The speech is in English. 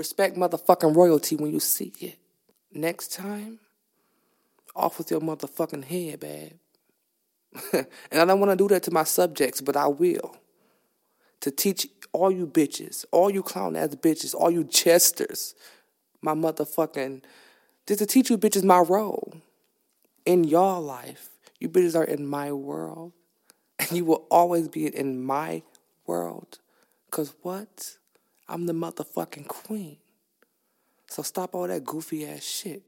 Respect motherfucking royalty when you see it. Next time, off with your motherfucking head, babe. and I don't want to do that to my subjects, but I will. To teach all you bitches, all you clown ass bitches, all you chesters, my motherfucking, just to teach you bitches my role in your life. You bitches are in my world. And you will always be in my world. Because what? I'm the motherfucking queen. So stop all that goofy ass shit.